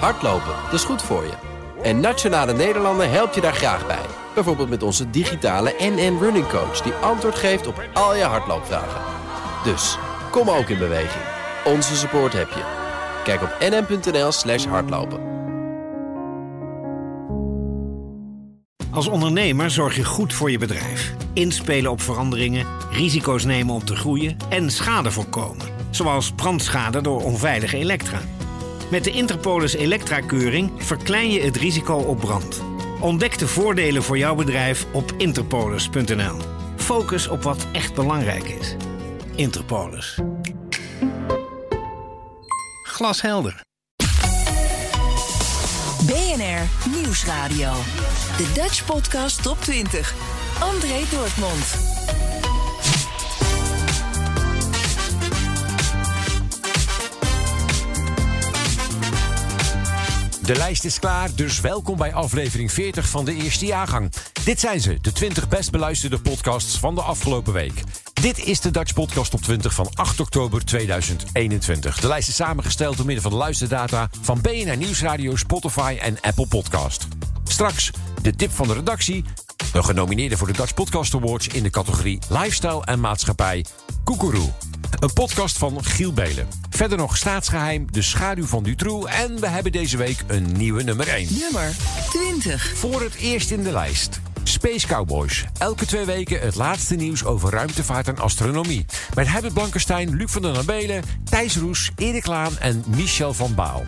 Hardlopen, dat is goed voor je. En Nationale Nederlanden helpt je daar graag bij. Bijvoorbeeld met onze digitale NN Running Coach... die antwoord geeft op al je hardloopvragen. Dus, kom ook in beweging. Onze support heb je. Kijk op nn.nl slash hardlopen. Als ondernemer zorg je goed voor je bedrijf. Inspelen op veranderingen, risico's nemen om te groeien en schade voorkomen. Zoals brandschade door onveilige elektra. Met de Interpolis Elektra-keuring verklein je het risico op brand. Ontdek de voordelen voor jouw bedrijf op interpolis.nl. Focus op wat echt belangrijk is. Interpolis. Glashelder. BNR Nieuwsradio. De Dutch Podcast Top 20. André Dortmund. De lijst is klaar, dus welkom bij aflevering 40 van de eerste jaargang. Dit zijn ze, de 20 best beluisterde podcasts van de afgelopen week. Dit is de Dutch Podcast op 20 van 8 oktober 2021. De lijst is samengesteld door middel van de luisterdata van BNR Nieuwsradio, Spotify en Apple Podcast. Straks de tip van de redactie, een genomineerde voor de Dutch Podcast Awards in de categorie Lifestyle en Maatschappij, Koekeroe. Een podcast van Giel Belen. Verder nog staatsgeheim, de schaduw van Dutroux. En we hebben deze week een nieuwe nummer 1. Nummer 20. Voor het eerst in de lijst. Space Cowboys. Elke twee weken het laatste nieuws over ruimtevaart en astronomie. Met Herbert Blankenstein, Luc van der Nabelen, Thijs Roes, Erik Laan en Michel van Baal.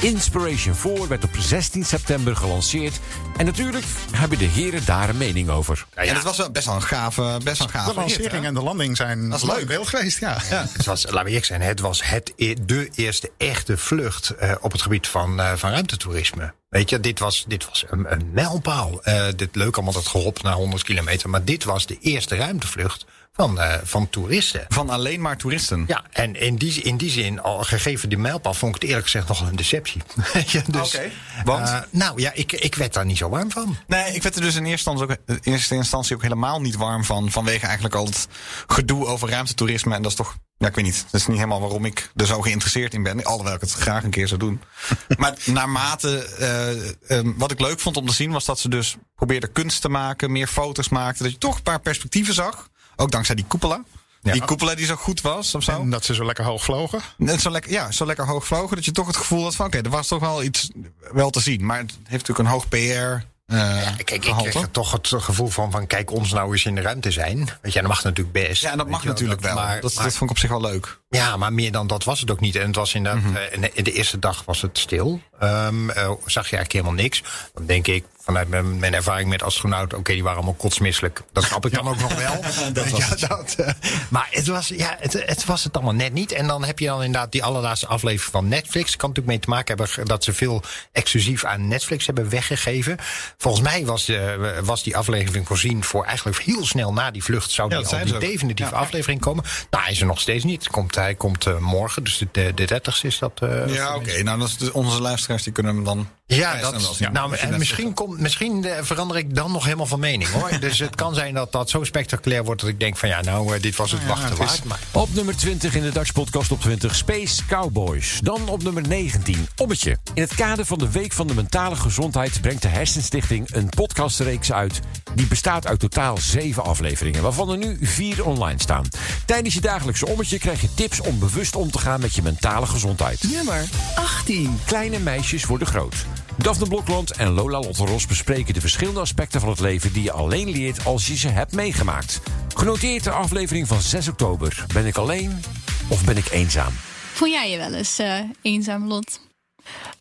Inspiration 4 werd op 16 september gelanceerd. En natuurlijk hebben de heren daar een mening over. Ja, ja. dat was wel best wel een gave, best wel een gave De lancering hit, en de landing zijn Dat is leuk leuk. beeld geweest, ja. Ja. Het was, laten we eerlijk zijn, het was het, e- de eerste echte vlucht eh, op het gebied van, eh, van ruimtetoerisme. Weet je, dit was, dit was een, een mijlpaal. Eh, dit leuk allemaal dat gehop naar 100 kilometer. Maar dit was de eerste ruimtevlucht van, eh, van toeristen. Van alleen maar toeristen. Ja, en in die, in die zin, al gegeven die mijlpaal, vond ik het eerlijk gezegd nogal een deceptie. Dus, Oké, want? eh, nou ja, ik, ik werd daar niet zo warm van. Nee, ik werd er dus in eerste instantie, ook, in eerste instantie ook helemaal niet warm van. Vanwege eigenlijk al het gedoe over ruimtetoerisme. En dat is toch, ja, ik weet niet. Dat is niet helemaal waarom ik er zo geïnteresseerd in ben. Alhoewel ik het graag een keer zou doen. maar naarmate, eh, eh, wat ik leuk vond om te zien, was dat ze dus probeerden kunst te maken, meer foto's maakten. Dat je toch een paar perspectieven zag. Ook dankzij die koepela. Ja. Die koepela die zo goed was of zo. En dat ze zo lekker hoog vlogen. Net zo lekker, ja, zo lekker hoog vlogen dat je toch het gevoel had van oké, er was toch wel iets wel te zien. Maar het heeft natuurlijk een hoog PR. eh Kijk, ik kreeg er toch het gevoel van, van kijk ons nou eens in de ruimte zijn. Weet je, dat mag natuurlijk best. Ja, en dat mag natuurlijk wel. Maar, dat, maar- dat vond ik op zich wel leuk. Ja, maar meer dan dat was het ook niet. En het was inderdaad, in, de, in de eerste dag was het stil. Ehm, eh, zag je eigenlijk helemaal niks. Dan denk ik, vanuit mijn, mijn ervaring met astronauten, oké, die waren allemaal kotsmisselijk. Dat snap ik dan ook nog wel. dat was ja, dat, eh, maar het was, ja, het, het was het allemaal net niet. En dan heb je dan inderdaad die allerlaatste aflevering van Netflix. Kan natuurlijk mee te maken hebben dat ze veel exclusief aan Netflix hebben weggegeven. Volgens mij was, de, was die aflevering voorzien voor eigenlijk heel snel na die vlucht zou Ja, die al die definitieve Ja. aflevering komen. Nou, hij is er nog steeds niet. Komt, hij komt eh, morgen, dus de, de, de 30 is dat. eh, Ja, oké. Nou, dat is onze luisteraars die kunnen hem dan. ja, dat, zien. nou, en misschien, komt, misschien eh, verander ik dan nog helemaal van mening hoor. dus het kan zijn dat dat zo spectaculair wordt dat ik denk van ja, nou, eh, dit was het wachten het waard. Maar Op nummer 20 in de Dutch Podcast op 20 Space Cowboys. Dan op nummer 19 Ommetje. In het kader van de Week van de Mentale Gezondheid brengt de Hersenstichting een podcastreeks uit. Die bestaat uit totaal zeven afleveringen, waarvan er nu vier online staan. Tijdens je dagelijkse ommetje krijg je tips om bewust om te gaan met je mentale gezondheid. Nummer 18. Kleine meisjes worden groot. Daphne Blokland en Lola Lotteros bespreken de verschillende aspecten van het leven die je alleen leert als je ze hebt meegemaakt. Genoteerd de aflevering van 6 oktober. Ben ik alleen of ben ik eenzaam? Voel jij je wel eens eh, eenzaam, Lot?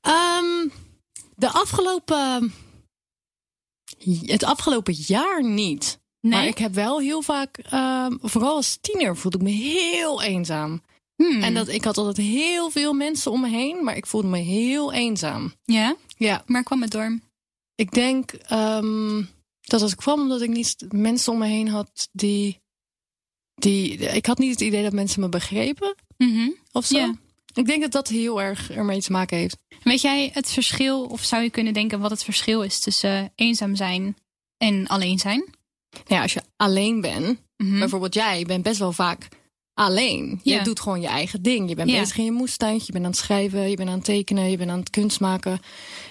Ehm, de afgelopen... Het afgelopen jaar niet. Nee? Maar ik heb wel heel vaak... ehm, vooral als tiener voelde ik me heel eenzaam. Hmm. En dat, ik had altijd heel veel mensen om me heen. Maar ik voelde me heel eenzaam. Ja? Ja, Waar kwam het door? ik denk ehm, dat het kwam omdat ik niet mensen om me heen had die... die ik had niet het idee dat mensen me begrepen Mhm. of zo. Ja. Ik denk dat dat heel erg ermee te maken heeft. Weet jij het verschil, of zou je kunnen denken wat het verschil is tussen eh, eenzaam zijn en alleen zijn? Nou ja, als je alleen bent, Mhm. bijvoorbeeld jij bent best wel vaak alleen. Je Ja. doet gewoon je eigen ding. Je bent Ja. bezig in je moestuintje, je bent aan het schrijven, je bent aan het tekenen, je bent aan het kunst maken,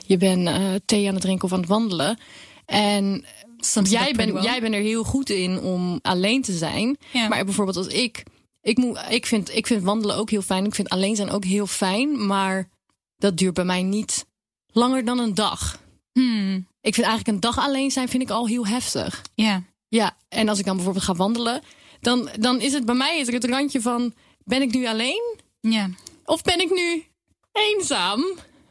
je bent eh, thee aan het drinken of aan het wandelen. En Soms jij bent, well. jij bent er heel goed in om alleen te zijn. Ja. Maar bijvoorbeeld als ik, ik, moet, ik, vind, ik vind wandelen ook heel fijn. Ik vind alleen zijn ook heel fijn. Maar dat duurt bij mij niet langer dan een dag. Hmm, Ik vind eigenlijk een dag alleen zijn vind ik al heel heftig. ja. Ja, en als ik dan bijvoorbeeld ga wandelen, dan, dan is het bij mij is het randje van: ben ik nu alleen Ja. of ben ik nu eenzaam?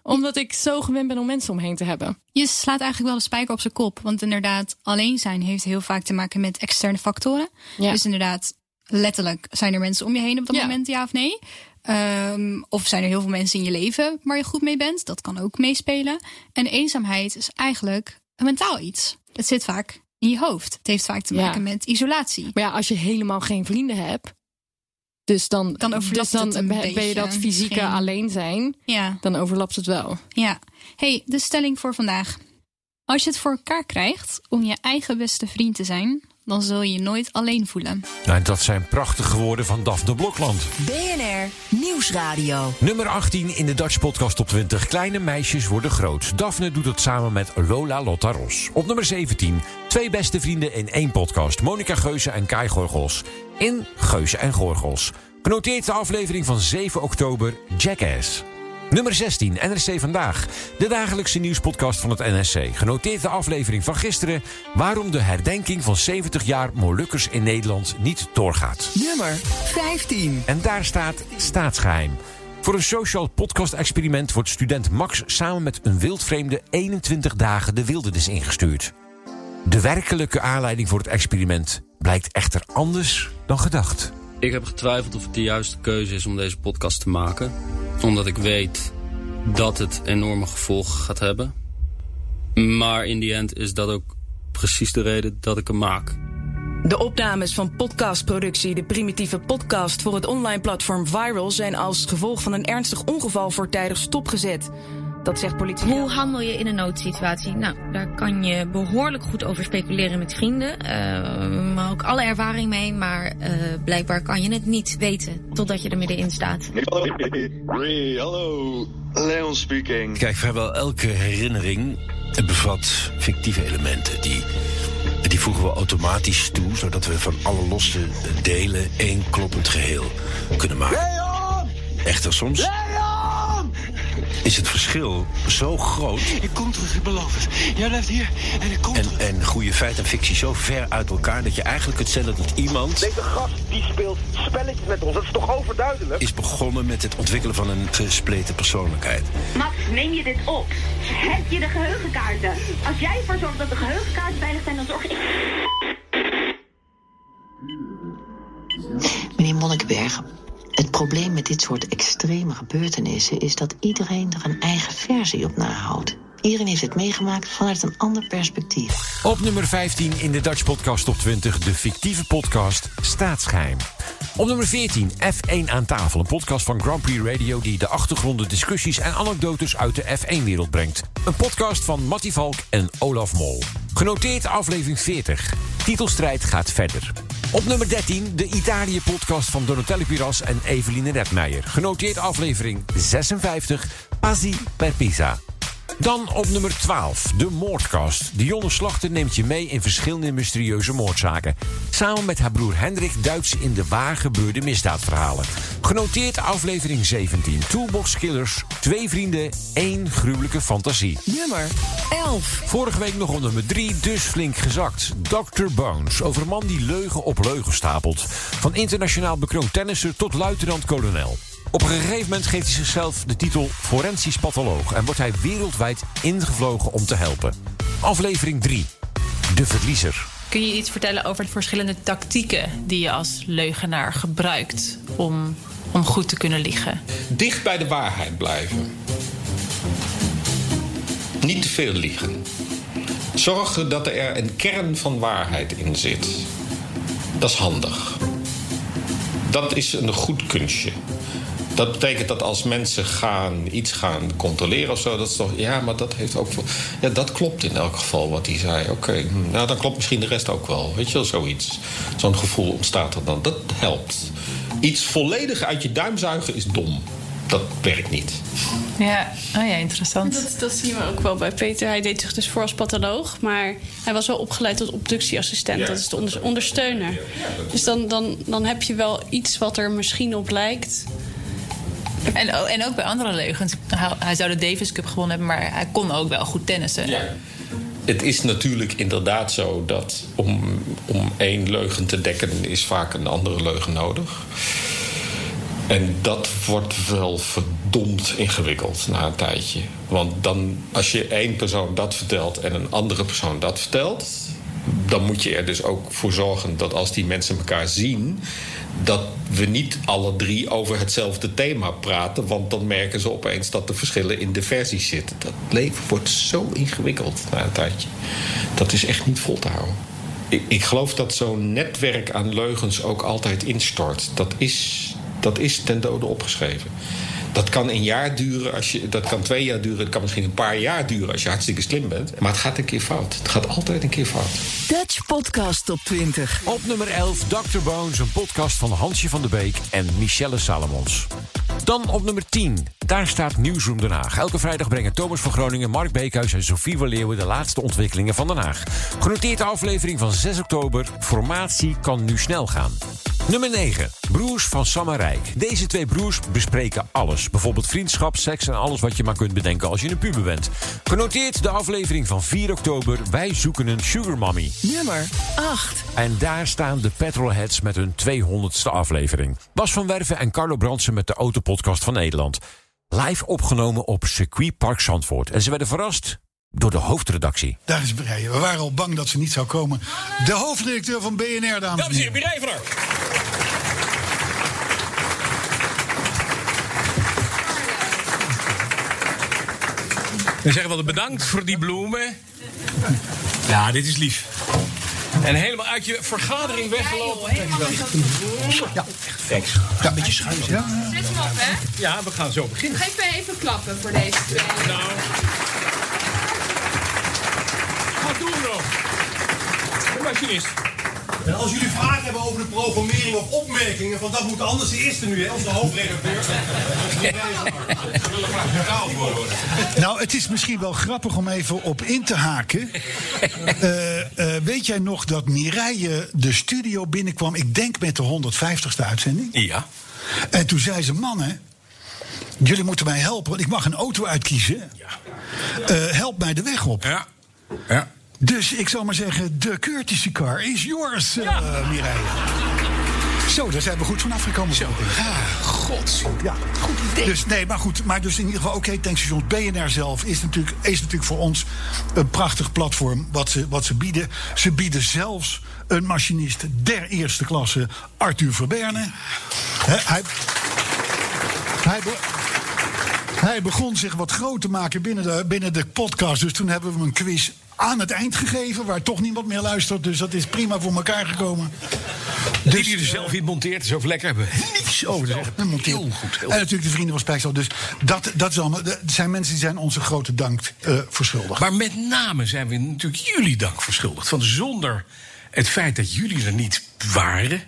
Omdat ik zo gewend ben om mensen omheen te hebben. Je slaat eigenlijk wel de spijker op zijn kop. Want inderdaad, alleen zijn heeft heel vaak te maken met externe factoren. Ja. Dus inderdaad, letterlijk zijn er mensen om je heen op dat Ja. moment, ja of nee. Ehm, of zijn er heel veel mensen in je leven waar je goed mee bent. Dat kan ook meespelen. En eenzaamheid is eigenlijk een mentaal iets. Het zit vaak in je hoofd. Het heeft vaak te Ja. maken met isolatie. Maar ja, als je helemaal geen vrienden hebt, dus dan, Dan dus dan ben je dat fysieke alleen zijn, Ja. dan overlapt het wel. Ja. hey, de stelling voor vandaag. Als je het voor elkaar krijgt om je eigen beste vriend te zijn, dan zul je je nooit alleen voelen. Nou, dat zijn prachtige woorden van Daphne Blokland. BNR Nieuwsradio. Nummer 18 in de Dutch Podcast Top 20. Kleine meisjes worden groot. Daphne doet het samen met Lola Lotta Ros. Op nummer 17. Twee beste vrienden in één podcast. Monica Geuze en Kai Gorgels. In Geuze en Gorgels. Genoteerd de aflevering van 7 oktober Jackass. Nummer 16, NRC Vandaag. De dagelijkse nieuwspodcast van het NRC. Genoteerd de aflevering van gisteren... waarom de herdenking van 70 jaar Molukkers in Nederland niet doorgaat. Nummer 15. En daar staat staatsgeheim. Voor een social podcast-experiment wordt student Max samen met een wildvreemde 21 dagen de wildernis ingestuurd. De werkelijke aanleiding voor het experiment blijkt echter anders dan gedacht. Ik heb getwijfeld of het de juiste keuze is om deze podcast te maken. Omdat ik weet dat het enorme gevolgen gaat hebben. Maar in die end is dat ook precies de reden dat ik hem maak. De opnames van podcastproductie De Primitieve Podcast voor het online platform Viral zijn als gevolg van een ernstig ongeval voortijdig stopgezet. Dat zegt politie. Hoe handel je in een noodsituatie? Nou, daar kan je behoorlijk goed over speculeren met vrienden. Uh, maar ook alle ervaring mee. Maar uh, blijkbaar kan je het niet weten totdat je er middenin staat. Hallo. Leon speaking. Kijk, vrijwel elke herinnering bevat fictieve elementen. Die, die voegen we automatisch toe, zodat we van alle losse delen één kloppend geheel kunnen maken. Leon! Echter, soms Leon! Is het verschil zo groot. Ik kom terug, ik beloof het. Jij blijft hier en ik kom en, terug. en goede feit en fictie zo ver uit elkaar dat je eigenlijk kunt stellen dat iemand. Deze gast die speelt spelletjes met ons, dat is toch overduidelijk? Is begonnen met het ontwikkelen van een gespleten persoonlijkheid. Max, neem je dit op? Heb je de geheugenkaarten? Als jij ervoor zorgt dat de geheugenkaarten veilig zijn, dan zorg ik. Meneer Monnikenberg, het probleem met dit soort extreme gebeurtenissen is dat iedereen er een eigen versie op nahoudt. Iedereen heeft het meegemaakt vanuit een ander perspectief. Op nummer 15 in de Dutch Podcast Top 20, de fictieve podcast Staatsgeheim. Op nummer 14, F1 aan tafel. Een podcast van Grand Prix Radio die de achtergronden, discussies en anekdotes uit de F1-wereld brengt. Een podcast van Mattie Valk en Olaf Mol. Genoteerd aflevering 40. Titelstrijd gaat verder. Op nummer 13, de Italië-podcast van Donatello Piras en Eveline Redmeijer. Genoteerd aflevering 56, Pazzi per Pisa. Dan op nummer 12, de Moordkast. Dionne Slachter neemt je mee in verschillende mysterieuze moordzaken. Samen met haar broer Hendrik duikt ze in de waar gebeurde misdaadverhalen. Genoteerd aflevering 17, Toolbox Killers. Twee vrienden, één gruwelijke fantasie. Nummer 11. Vorige week nog op nummer 3, dus flink gezakt. Dr. Bones, over een man die leugen op leugen stapelt. Van internationaal bekroond tennisser tot luitenant-kolonel. Op een gegeven moment geeft hij zichzelf de titel forensisch patholoog... en wordt hij wereldwijd ingevlogen om te helpen. Aflevering 3. De verliezer. Kun je iets vertellen over de verschillende tactieken... die je als leugenaar gebruikt om, om goed te kunnen liegen? Dicht bij de waarheid blijven. Niet te veel liegen. Zorg dat er een kern van waarheid in zit. Dat is handig. Dat is een goed kunstje. Dat betekent dat als mensen gaan iets gaan controleren of zo, dat is toch. Ja, maar dat heeft ook. Ja, dat klopt in elk geval wat hij zei. Oké, okay, nou dan klopt misschien de rest ook wel. Weet je wel, zoiets. Zo'n gevoel ontstaat er dan. Dat helpt. Iets volledig uit je duim zuigen is dom. Dat werkt niet. Ja, oh ja, interessant. Dat, dat zien we ook wel bij Peter. Hij deed zich dus voor als patholoog, maar hij was wel opgeleid tot obductieassistent. Dat is de onder- ondersteuner. Dus dan, dan, dan heb je wel iets wat er misschien op lijkt. En, en ook bij andere leugens. Hij, zou de Davis Cup gewonnen hebben, maar hij kon ook wel goed tennissen. Het is natuurlijk inderdaad zo dat om, om één leugen te dekken is vaak een andere leugen nodig. En dat wordt wel verdomd ingewikkeld na een tijdje. Want dan, als je één persoon dat vertelt en een andere persoon dat vertelt, dan moet je er dus ook voor zorgen dat als die mensen elkaar zien, dat we niet alle drie over hetzelfde thema praten. Want dan merken ze opeens dat er verschillen in de versies zitten. Dat leven wordt zo ingewikkeld na een tijdje. Dat is echt niet vol te houden. Ik, ik geloof dat zo'n netwerk aan leugens ook altijd instort. Dat is, dat is ten dode opgeschreven. Dat kan een jaar duren, als je, dat kan twee jaar duren, het kan misschien een paar jaar duren als je hartstikke slim bent. Maar het gaat een keer fout. Het gaat altijd een keer fout. Dutch Podcast Top 20. Op nummer 11 Dr. Bones, een podcast van Hansje van der Beek en Michelle Salomons. Dan op nummer 10. Daar staat Nieuwsroom Den Haag. Elke vrijdag brengen Thomas van Groningen, Mark Beekhuis en Sofie van Leeuwen de laatste ontwikkelingen van Den Haag. Genoteerde aflevering van 6 oktober. Formatie kan nu snel gaan. Nummer 9. Broers van Sam en Rijk. Deze twee broers bespreken alles. Bijvoorbeeld vriendschap, seks en alles wat je maar kunt bedenken als je een puber bent. Genoteerd de aflevering van 4 oktober. Wij zoeken een sugar mommy. Nummer 8. En daar staan de Petrolheads met hun 200ste aflevering. Bas van Werven en Carlo Brandsen met de Autopodcast van Nederland. Live opgenomen op Circuit Park Zandvoort. En ze werden verrast door de hoofdredactie. Daar is Breien. We waren al bang dat ze niet zou komen. De hoofdredacteur van BNR, dames en heren. Mireille van Dan zeggen we wel bedankt voor die bloemen. Ja, dit is lief. En helemaal uit je vergadering weggelopen. Ja, echt thanks. Ja, een beetje schuin. Ja. Zet hem op, hè? ja, we gaan zo beginnen. Geef mij even klappen voor deze twee. Nou. Ga doen, Rob. De machinist. En als jullie vragen hebben over de programmering of opmerkingen, want dat moet anders de eerste nu, hè, onze hoofdredacteur. Nou, het is misschien wel grappig om even op in te haken. Eh, eh, weet jij nog dat Mireille de studio binnenkwam, ik denk met de 150ste uitzending? Ja. En toen zei ze, mannen, jullie moeten mij helpen, want ik mag een auto uitkiezen. Eh, help mij de weg op. Ja. Ja. Dus ik zal maar zeggen, de courtesy car is yours, eh Mireille. Zo, daar zijn we goed vanaf gekomen. Zo, ah, god. Ja, goed idee. Dus nee, maar goed. Maar dus in ieder geval, oké, tankstations BNR zelf is natuurlijk, is natuurlijk voor ons een prachtig platform wat ze, wat ze bieden. Ze bieden zelfs een machinist der eerste klasse, Arthur Verberne. Hij, hij, hij begon zich wat groot te maken binnen de, binnen de podcast. Dus toen hebben we hem een quiz aan het eind gegeven, waar toch niemand meer luistert. Dus dat is prima voor elkaar gekomen. Dus, die die er zelf in monteert is over lekker hebben. Niks over te zeggen. Heel goed. En natuurlijk de vrienden van Spijksel. Dus dat, dat is allemaal, dat zijn mensen die zijn onze grote dank eh, verschuldigd. Maar met name zijn we natuurlijk jullie dank verschuldigd. Want zonder het feit dat jullie er niet waren,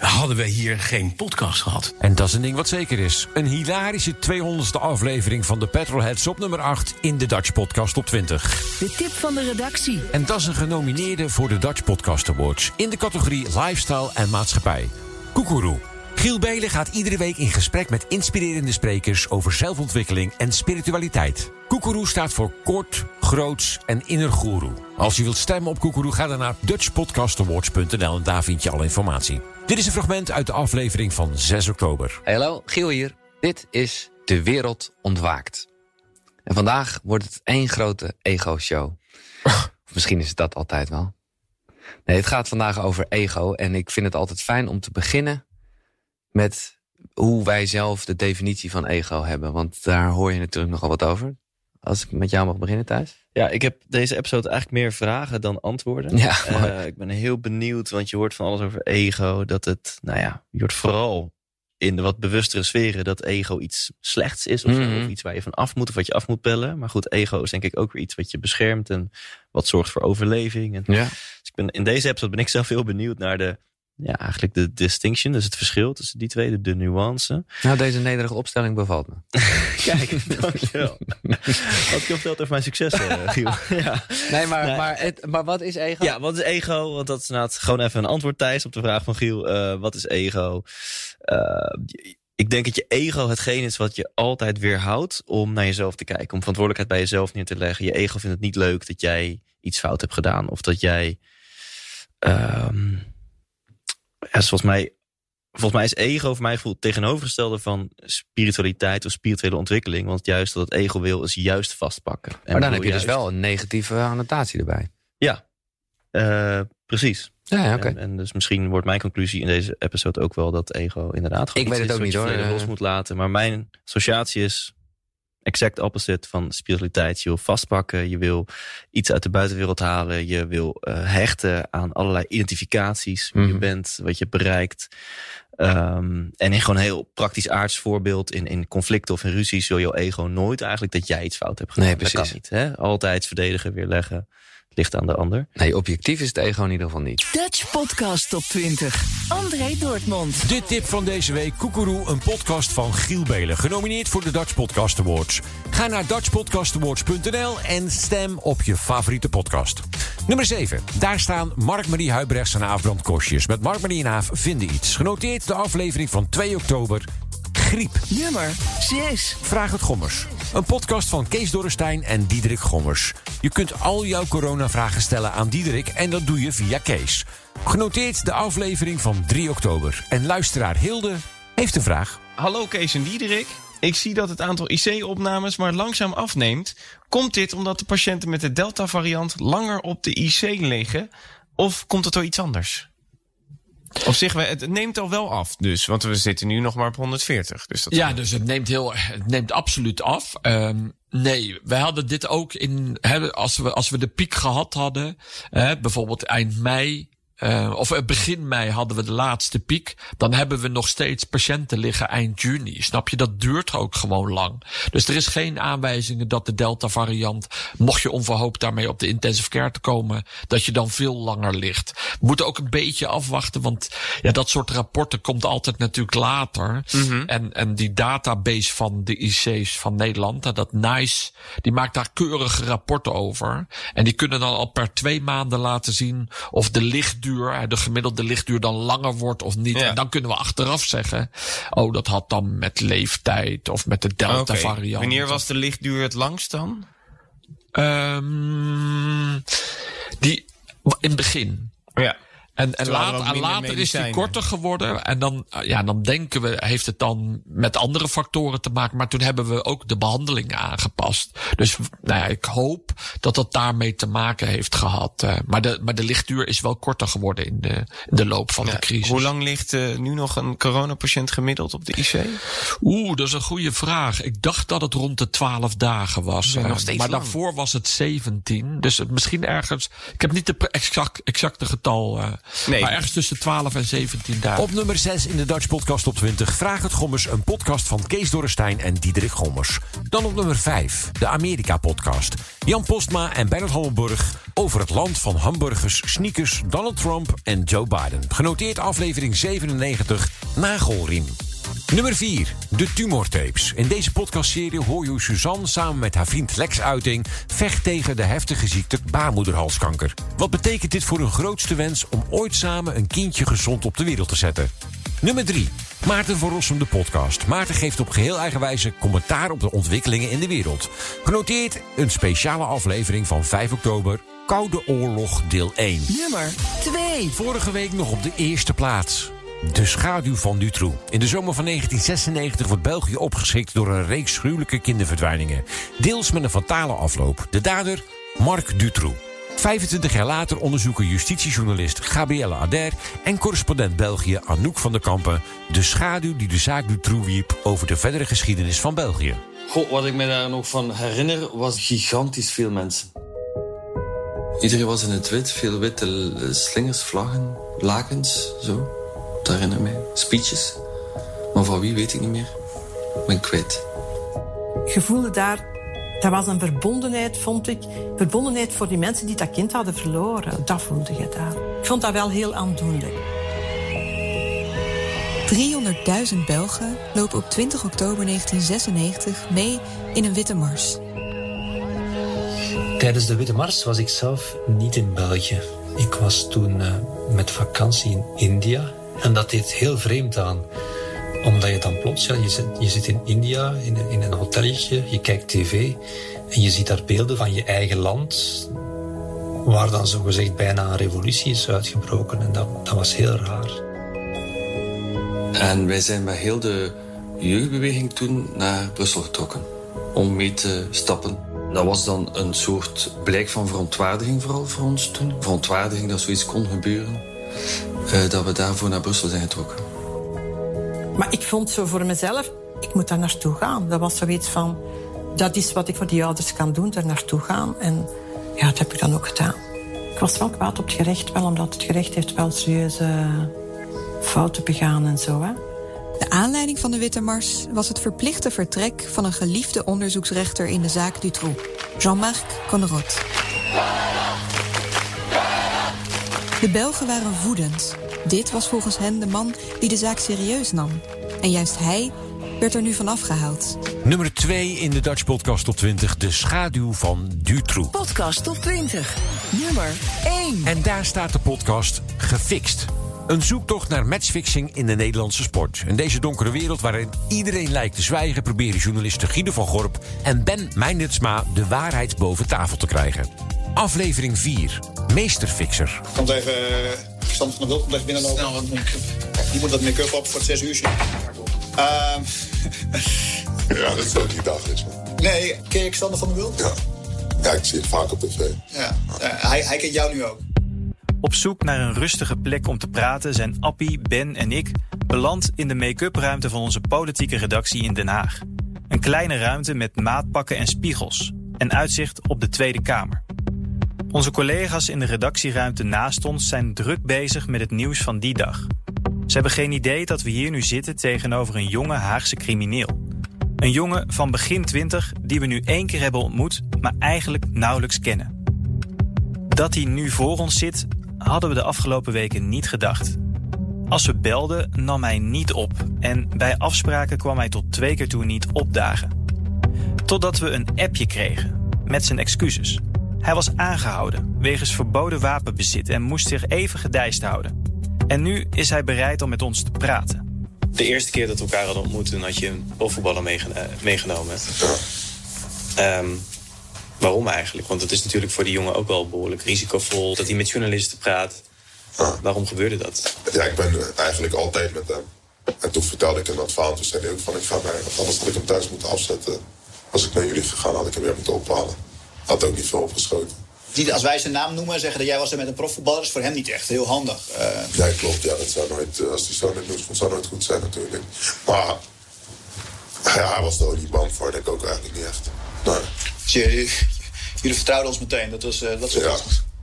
hadden we hier geen podcast gehad. En dat is een ding wat zeker is. Een hilarische 200ste aflevering van de Petrolheads op nummer 8 in de Dutch Podcast op 20. De tip van de redactie. En dat is een genomineerde voor de Dutch Podcast Awards in de categorie Lifestyle en Maatschappij. Koekeroe. Giel Belen gaat iedere week in gesprek met inspirerende sprekers over zelfontwikkeling en spiritualiteit. Koekeroe staat voor kort, groots en innergoeroe. Als je wilt stemmen op Koekeroe, ga dan naar dutchpodcastawards.nl en daar vind je alle informatie. Dit is een fragment uit de aflevering van 6 oktober. Hallo, Giel hier. Dit is De Wereld Ontwaakt. En vandaag wordt het één grote ego-show. misschien is het dat altijd wel. Nee, het gaat vandaag over ego. En ik vind het altijd fijn om te beginnen met hoe wij zelf de definitie van ego hebben. Want daar hoor je natuurlijk nogal wat over. Als ik met jou mag beginnen, Thijs. Ja, ik heb deze episode eigenlijk meer vragen dan antwoorden. Ja, Eh, ik ben heel benieuwd, want je hoort van alles over ego. Dat het, nou ja, je hoort vooral in de wat bewustere sferen dat ego iets slechts is. Of, Mhm. of iets waar je van af moet of wat je af moet pellen. Maar goed, ego is denk ik ook weer iets wat je beschermt en wat zorgt voor overleving. En Ja. Dus ik ben, in deze episode ben ik zelf heel benieuwd naar de ja, eigenlijk de distinction, dus het verschil tussen die twee, de, de nuance. Nou, deze nederige opstelling bevalt me. Kijk, dankjewel. Wat je verteld over mijn succes, eh, Giel. ja. Nee, maar, Nee. Maar, het, maar wat is ego? Ja, wat is ego? Want dat is inderdaad gewoon even een antwoord, Thijs, op de vraag van Giel. Eh, wat is ego? Eh, ik denk dat je ego hetgeen is wat je altijd weerhoudt om naar jezelf te kijken. Om verantwoordelijkheid bij jezelf neer te leggen. Je ego vindt het niet leuk dat jij iets fout hebt gedaan. Of dat jij... ehm volgens mij... Volgens mij is ego voor mij gevoel het tegenovergestelde van spiritualiteit of spirituele ontwikkeling. Want juist dat het ego wil is juist vastpakken. En Maar dan heb je dus wel een negatieve annotatie erbij. ja, Eh, precies. Ja. En, en dus misschien wordt mijn conclusie in deze episode ook wel dat ego inderdaad gewoon Ik weet het ook niet, hoor. los moet laten. Maar mijn associatie is exact opposite van spiritualiteit. Je wil vastpakken, je wil iets uit de buitenwereld halen, je wil eh, hechten aan allerlei identificaties. Wie je Mhm. bent, wat je bereikt. Ehm, en in gewoon een heel praktisch aards voorbeeld, in, in conflicten of in ruzies, wil jouw ego nooit eigenlijk dat jij iets fout hebt gedaan. Nee, Dat kan precies. niet. Hè? Altijd verdedigen, weerleggen. Het ligt aan de ander. Nee, objectief is het ego in ieder geval niet. Dutch Podcast Top 20. André Dortmund. De tip van deze week, Koekeroe, een podcast van Giel Belen. Genomineerd voor de Dutch Podcast Awards. Ga naar dutchpodcastawards.nl en stem op je favoriete podcast. Nummer 7. Daar staan Mark-Marie Huibrechts en Aaf Brandkostjes. Met Mark-Marie en Aaf vinden iets. Genoteerd de aflevering van 2 oktober. Griep. Nummer 6. Vraag het Gommers. Een podcast van Kees Dorrestein en Diederik Gommers. Je kunt al jouw coronavragen stellen aan Diederik en dat doe je via Kees. Genoteerd de aflevering van 3 oktober. En luisteraar Hilde heeft een vraag. Hallo Kees en Diederik. Ik zie dat het aantal IC-opnames maar langzaam afneemt. Komt dit omdat de patiënten met de Delta-variant langer op de IC liggen? Of komt het door iets anders? Op zich, we- het neemt al wel af dus. Want we zitten nu nog maar op 140. Dus dat Ja, dus het neemt, heel, het neemt absoluut af. Ehm, nee, wij hadden dit ook in. Als, we, als we de piek gehad hadden, hè, bijvoorbeeld eind mei. Eh, of eh, begin mei hadden we de laatste piek. Dan hebben we nog steeds patiënten liggen eind juni. Snap je? Dat duurt ook gewoon lang. Dus er is geen aanwijzingen dat de Delta-variant, mocht je onverhoopt daarmee op de intensive care te komen, dat je dan veel langer ligt. We moeten ook een beetje afwachten, want ja, dat soort rapporten komt altijd natuurlijk later. En, en die database van de IC's van Nederland, dat NICE, die maakt daar keurige rapporten over. En die kunnen dan al per twee maanden laten zien of de lichtduur, de gemiddelde lichtduur dan langer wordt of niet. En dan kunnen we achteraf zeggen, oh, dat had dan met leeftijd of met de Oké. Delta-variant. Wanneer was de lichtduur het langst dan? Ehm, die in het begin. Ja. En, en later, en later is die korter geworden. En dan, ja, dan denken we, heeft het dan met andere factoren te maken. Maar toen hebben we ook de behandelingen aangepast. Dus nou ja, ik hoop dat dat daarmee te maken heeft gehad. eh. maar, de, maar de lichtduur is wel korter geworden in de, in de loop van de crisis. Hoe lang ligt eh, nu nog een coronapatiënt gemiddeld op de IC? Oeh, dat is een goede vraag. Ik dacht dat het rond de 12 dagen was. Eh, maar lang. daarvoor was het 17. Dus het misschien ergens. Ik heb niet de exact, exacte getal. Nee. Maar ergens tussen 12 en 17 dagen. Op nummer 6 in de Dutch Podcast Top 20 Vraag het Gommers, een podcast van Kees Dorrestein en Diederik Gommers. Dan op nummer 5, de Amerika-podcast. Jan Postma en Bernard Hammelburg over het land van hamburgers, sneakers, Donald Trump en Joe Biden. Genoteerd aflevering 97, Nagelriem. Nummer 4, de tumortapes. In deze podcastserie hoor je hoe Suzanne samen met haar vriend Lex Uiting vecht tegen de heftige ziekte baarmoederhalskanker. Wat betekent dit voor hun grootste wens om ooit samen een kindje gezond op de wereld te zetten? Nummer 3. Maarten van Rossum, de podcast. Maarten geeft op geheel eigen wijze commentaar op de ontwikkelingen in de wereld. Genoteerd een speciale aflevering van 5 oktober. Koude Oorlog, deel 1. Nummer 2. Vorige week nog op de eerste plaats. De schaduw van Dutroux. In de zomer van 1996 wordt België opgeschrikt door een reeks gruwelijke kinderverdwijningen. Deels met een fatale afloop. De dader, Marc Dutroux. 25 jaar later onderzoeken justitiejournalist Gabrielle Ader en correspondent België Anouk van der Kampen de schaduw die de zaak Dutroux wierp over de verdere geschiedenis van België. Goh, wat ik me daar nog van herinner, was gigantisch veel mensen. Iedereen was in het wit, veel witte slingers, vlaggen, lakens, zo. Herinner ik mij. Speeches. Maar van wie weet ik niet meer. Ik ben kwijt. Je voelde daar, dat was een verbondenheid, vond ik. Verbondenheid voor die mensen die dat kind hadden verloren. Dat voelde je daar. Ik vond dat wel heel aandoenlijk. 300.000 Belgen lopen op 20 oktober 1996 mee in een witte mars. Tijdens de Witte Mars was ik zelf niet in België. Ik was toen uh, met vakantie in India. En dat deed heel vreemd aan. Omdat je dan plots, ja, je, zit, je zit in India, in, in een hotelletje, je kijkt tv... en je ziet daar beelden van je eigen land... waar dan zogezegd bijna een revolutie is uitgebroken. En dat, dat was heel raar. En wij zijn met heel de jeugdbeweging toen naar Brussel getrokken. Om mee te stappen. Dat was dan een soort blijk van verontwaardiging vooral voor ons toen. Verontwaardiging dat zoiets kon gebeuren. Uh, dat we daarvoor naar Brussel zijn getrokken. Maar ik vond zo voor mezelf, ik moet daar naartoe gaan. Dat was zoiets van, dat is wat ik voor die ouders kan doen, daar naartoe gaan. En ja, dat heb ik dan ook gedaan. Ik was wel kwaad op het gerecht, wel omdat het gerecht heeft wel serieuze fouten begaan en zo. Hè. De aanleiding van de Witte Mars was het verplichte vertrek van een geliefde onderzoeksrechter in de zaak Dutroux, Jean-Marc Conrot. De Belgen waren woedend. Dit was volgens hen de man die de zaak serieus nam. En juist hij werd er nu van afgehaald. Nummer 2 in de Dutch Podcast Top 20, De Schaduw van Dutroux. Podcast Top 20, nummer 1. En daar staat de podcast Gefixt. Een zoektocht naar matchfixing in de Nederlandse sport. In deze donkere wereld waarin iedereen lijkt te zwijgen... proberen journalisten Guido van Gorp en Ben Meijnertsma... de waarheid boven tafel te krijgen. Aflevering 4. Meesterfixer. Komt even... Stand van de Wild komt even binnenlopen. Snel wat make-up. Die moet wat make-up op voor het 6 uur. Uh, ja, dat is ook niet dagelijks. Nee, ken je Xander van der Wild? Ja. Ja, ik zie het vaak op tv. Ja, uh, hij, hij kent jou nu ook. Op zoek naar een rustige plek om te praten zijn Appie, Ben en ik beland in de make-up ruimte van onze politieke redactie in Den Haag. Een kleine ruimte met maatpakken en spiegels en uitzicht op de Tweede Kamer. Onze collega's in de redactieruimte naast ons zijn druk bezig met het nieuws van die dag. Ze hebben geen idee dat we hier nu zitten tegenover een jonge Haagse crimineel. Een jongen van begin 20 die we nu één keer hebben ontmoet, maar eigenlijk nauwelijks kennen. Dat hij nu voor ons zit, hadden we de afgelopen weken niet gedacht. Als we belden, nam hij niet op en bij afspraken kwam hij tot twee keer toe niet opdagen. Totdat we een appje kregen met zijn excuses. Hij was aangehouden wegens verboden wapenbezit en moest zich even gedijst houden. En nu is hij bereid om met ons te praten. De eerste keer dat we elkaar hadden ontmoet, toen had je een profvoetballer meegenomen. Um, Waarom eigenlijk? Want het is natuurlijk voor die jongen ook wel behoorlijk risicovol dat hij met journalisten praat. Waarom gebeurde dat? Ja, ik ben eigenlijk altijd met hem. En toen vertelde ik hem dat verhaal. Toen zei hij ook van ik ga want anders had ik hem thuis moeten afzetten. Als ik naar jullie gegaan had ik hem weer moeten ophalen. Had ook niet veel opgeschoten. Als wij zijn naam noemen en zeggen dat jij was er met een profvoetballer, is voor hem niet echt heel handig. Uh... Ja, klopt. Ja, dat zou nooit, als hij zo net nieuws vond, zou nooit goed zijn natuurlijk. Maar ja, hij was er ook niet bang voor, denk ik ook eigenlijk niet echt. Nee. jullie, jullie vertrouwden ons meteen, dat was, uh, dat was ja.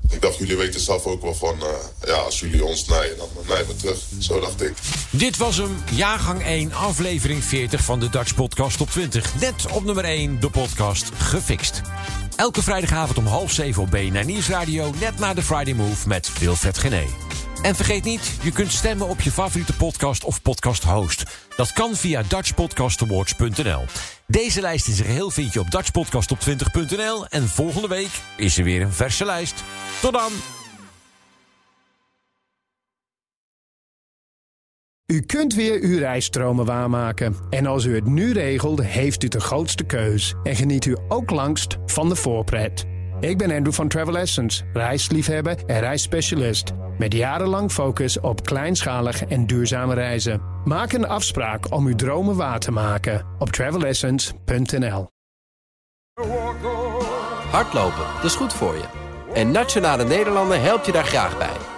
Ik dacht, jullie weten zelf ook wel van, uh, ja, als jullie ons naaien, dan naaien we terug. Zo dacht ik. Dit was hem, jaargang 1, aflevering 40 van de Dutch Podcast op 20. Net op nummer 1, de podcast Gefixt. Elke vrijdagavond om half zeven op BNR Nieuwsradio, net na de Friday Move met Wilfred Gené. En vergeet niet, je kunt stemmen op je favoriete podcast of podcast host. Dat kan via dutchpodcastawards.nl. Deze lijst in zijn geheel vind je op dutchpodcastop20.nl. En volgende week is er weer een verse lijst. Tot dan! U kunt weer uw reisstromen waarmaken. En als u het nu regelt, heeft u de grootste keus. En geniet u ook langst van de voorpret. Ik ben Andrew van Travel Essence, reisliefhebber en reisspecialist. Met jarenlang focus op kleinschalig en duurzame reizen. Maak een afspraak om uw dromen waar te maken op travelessence.nl. Hardlopen, dat is goed voor je. En Nationale Nederlanden helpt je daar graag bij.